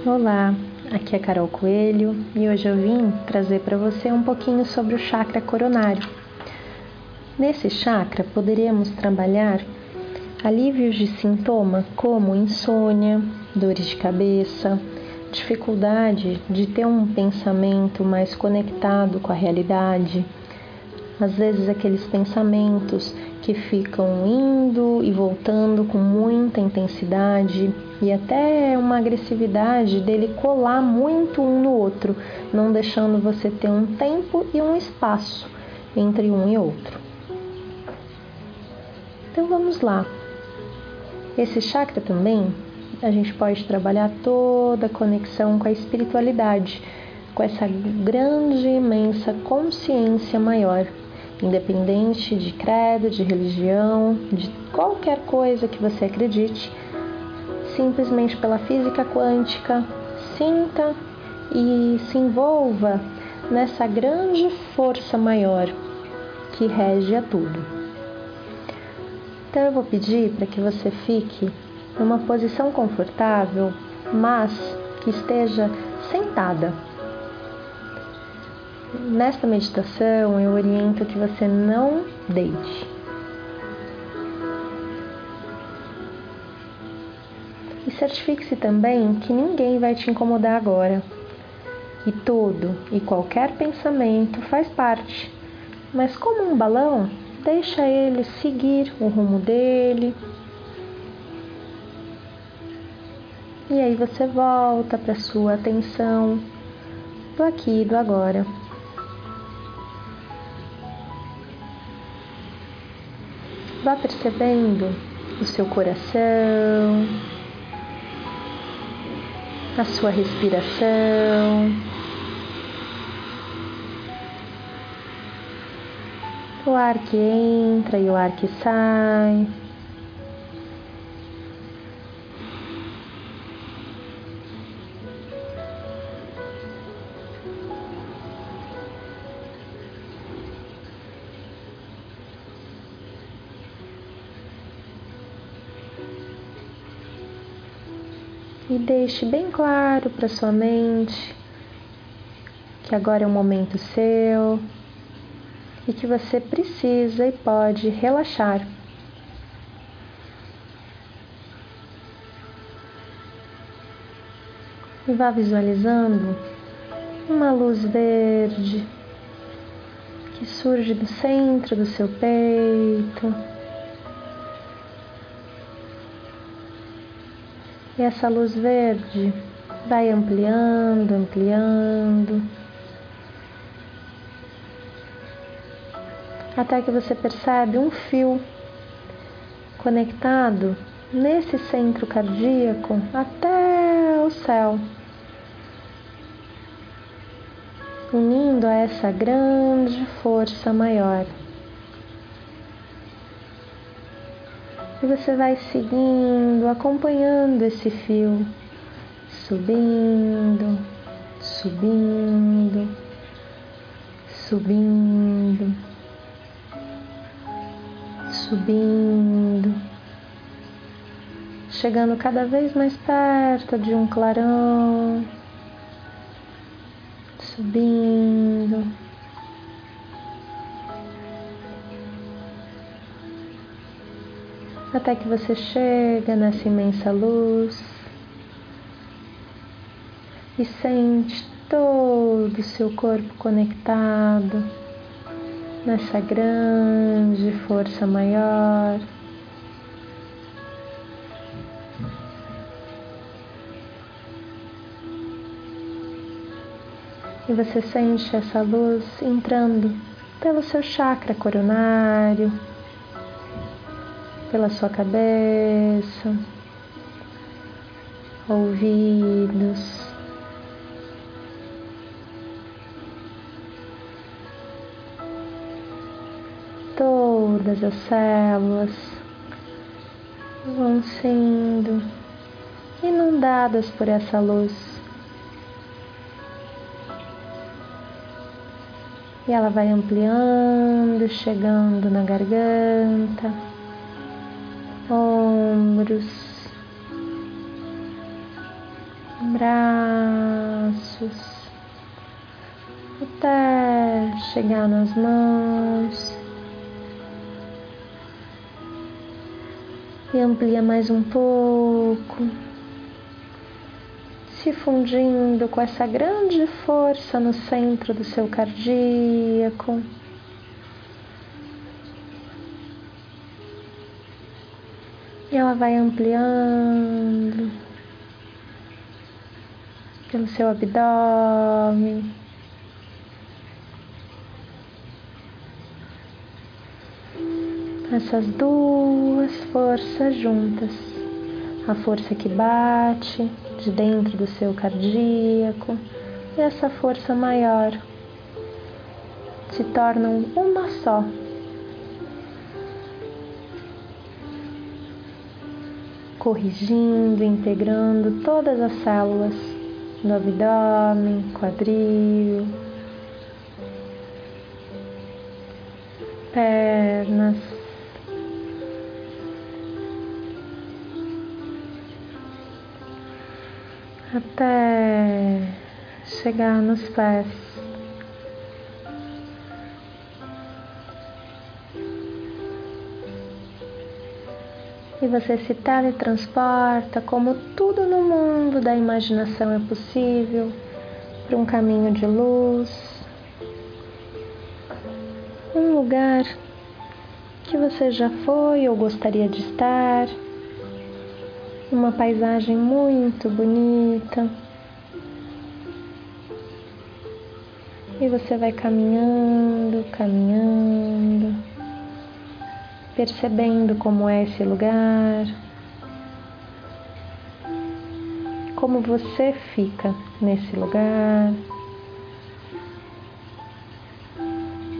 Olá, aqui é Carol Coelho e hoje eu vim trazer para você um pouquinho sobre o chakra coronário. Nesse chakra poderíamos trabalhar alívios de sintoma como insônia, dores de cabeça, dificuldade de ter um pensamento mais conectado com a realidade, às vezes aqueles pensamentos que ficam indo e voltando com muita intensidade e até uma agressividade dele colar muito um no outro, não deixando você ter um tempo e um espaço entre um e outro. Então vamos lá. Esse chakra também a gente pode trabalhar toda a conexão com a espiritualidade, com essa grande, imensa consciência maior independente de credo, de religião, de qualquer coisa que você acredite, simplesmente pela física quântica, sinta e se envolva nessa grande força maior que rege a tudo. Então eu vou pedir para que você fique numa posição confortável, mas que esteja sentada Nesta meditação, eu oriento que você não deite. E certifique-se também que ninguém vai te incomodar agora. E todo e qualquer pensamento faz parte. Mas como um balão, deixa ele seguir o rumo dele. E aí você volta para sua atenção do aqui e do agora. Vá percebendo o seu coração, a sua respiração, o ar que entra e o ar que sai. E deixe bem claro para sua mente que agora é um momento seu e que você precisa e pode relaxar. E vá visualizando uma luz verde que surge do centro do seu peito. E essa luz verde vai ampliando, ampliando, até que você percebe um fio conectado nesse centro cardíaco até o céu, unindo a essa grande força maior. E você vai seguindo, acompanhando esse fio, subindo, subindo, subindo, subindo, chegando cada vez mais perto de um clarão, subindo até que você chega nessa imensa luz e sente todo o seu corpo conectado nessa grande força maior. E você sente essa luz entrando pelo seu chakra coronário pela sua cabeça, ouvidos. Todas as células vão sendo inundadas por essa luz. E ela vai ampliando, chegando na garganta ombros, braços, até chegar nas mãos. E amplia mais um pouco, se fundindo com essa grande força no centro do seu cardíaco. E ela vai ampliando pelo seu abdômen. Essas duas forças juntas. A força que bate de dentro do seu cardíaco e essa força maior se tornam uma só. Corrigindo, integrando todas as células do abdômen, quadril, pernas. Até chegar nos pés. E você se teletransporta como tudo no mundo da imaginação é possível para um caminho de luz, um lugar que você já foi ou gostaria de estar, uma paisagem muito bonita. E você vai caminhando, caminhando percebendo como é esse lugar, como você fica nesse lugar,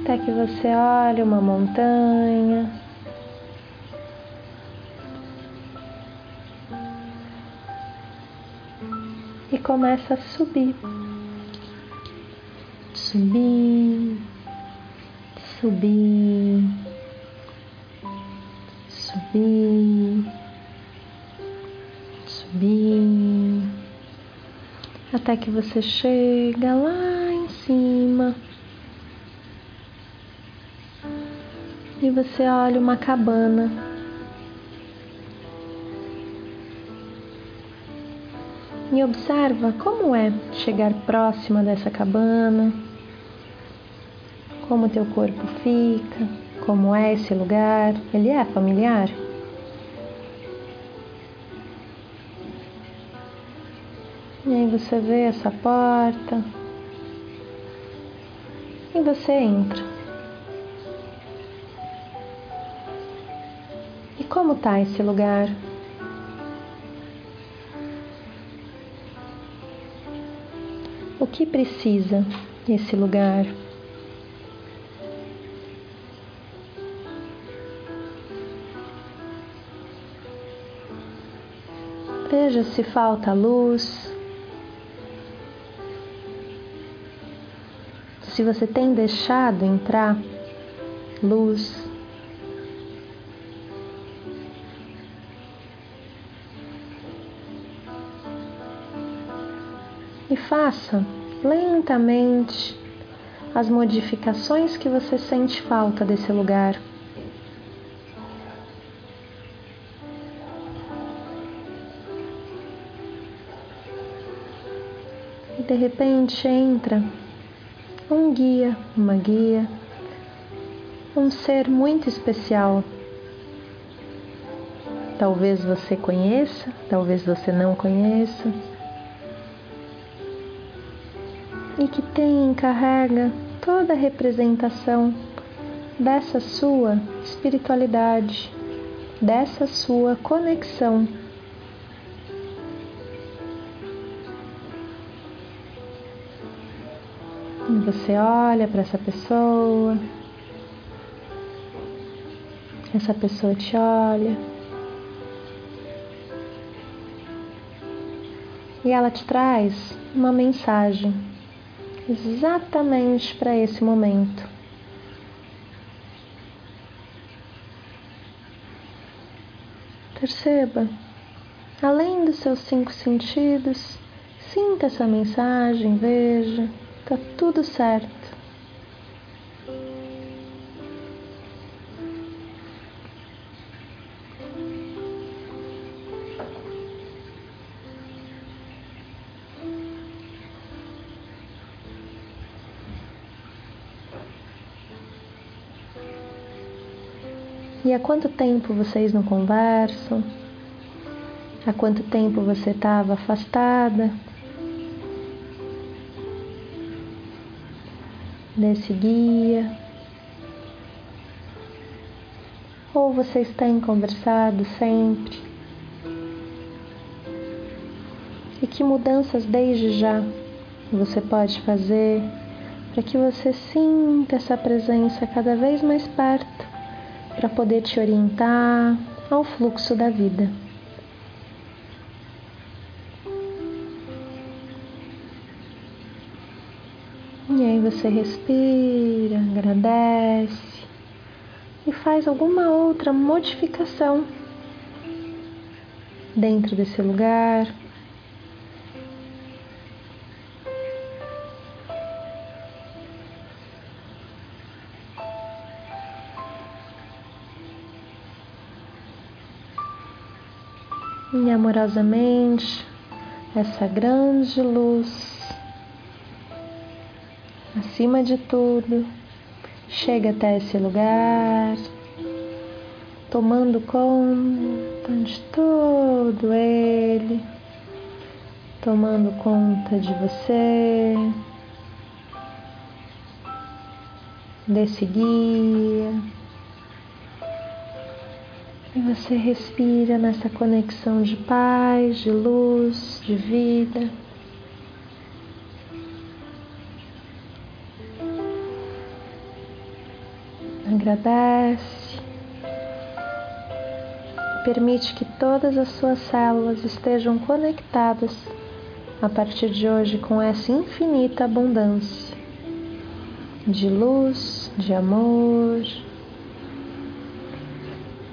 até que você olha uma montanha. E começa a subir, subir, subir subir, subir, até que você chega lá em cima e você olha uma cabana. E observa como é chegar próxima dessa cabana, como teu corpo fica. Como é esse lugar? Ele é familiar? E aí você vê essa porta e você entra. E como tá esse lugar? O que precisa esse lugar? Veja se falta luz. Se você tem deixado entrar luz. E faça lentamente as modificações que você sente falta desse lugar. e de repente entra um guia, uma guia, um ser muito especial. Talvez você conheça, talvez você não conheça. E que tem, carrega toda a representação dessa sua espiritualidade, dessa sua conexão você olha para essa pessoa, essa pessoa te olha e ela te traz uma mensagem exatamente para esse momento. Perceba, além dos seus cinco sentidos, Sinta essa mensagem, veja, tá tudo certo. E há quanto tempo vocês não conversam? Há quanto tempo você estava afastada desse guia? Ou vocês têm conversado sempre? E que mudanças desde já você pode fazer para que você sinta essa presença cada vez mais perto? para poder te orientar ao fluxo da vida. Você respira, agradece e faz alguma outra modificação dentro desse lugar. e amorosamente essa grande luz, acima de tudo, chega até esse lugar, tomando conta de todo ele, tomando conta de você, desse guia e você respira nessa conexão de paz, de luz, de vida. Agradece. Permite que todas as suas células estejam conectadas a partir de hoje com essa infinita abundância de luz, de amor,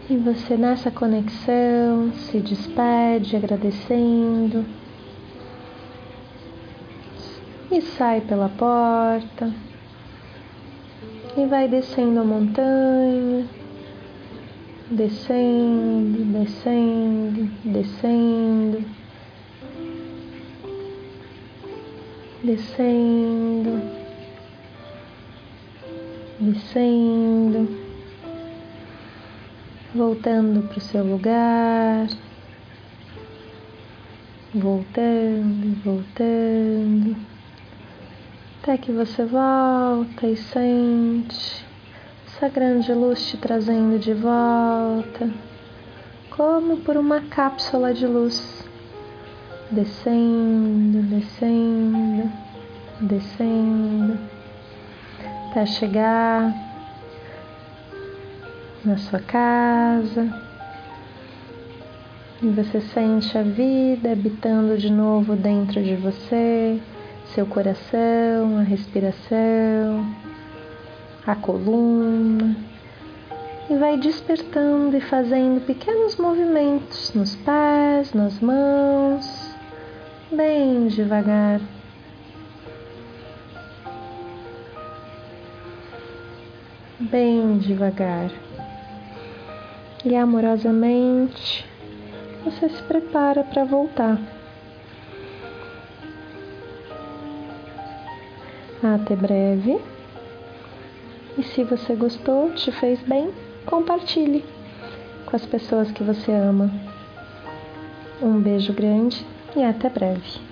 e você nessa conexão se despede agradecendo. E sai pela porta e vai descendo a montanha, descendo, descendo, descendo, descendo, descendo voltando para o seu lugar, voltando, voltando, até que você volta e sente essa grande luz te trazendo de volta, como por uma cápsula de luz, descendo, descendo, descendo, até chegar na sua casa. E você sente a vida habitando de novo dentro de você, seu coração, a respiração, a coluna. E vai despertando e fazendo pequenos movimentos nos pés, nas mãos, bem devagar. Bem devagar e amorosamente você se prepara para voltar. Até breve. E se você gostou, te fez bem, compartilhe com as pessoas que você ama. Um beijo grande e até breve.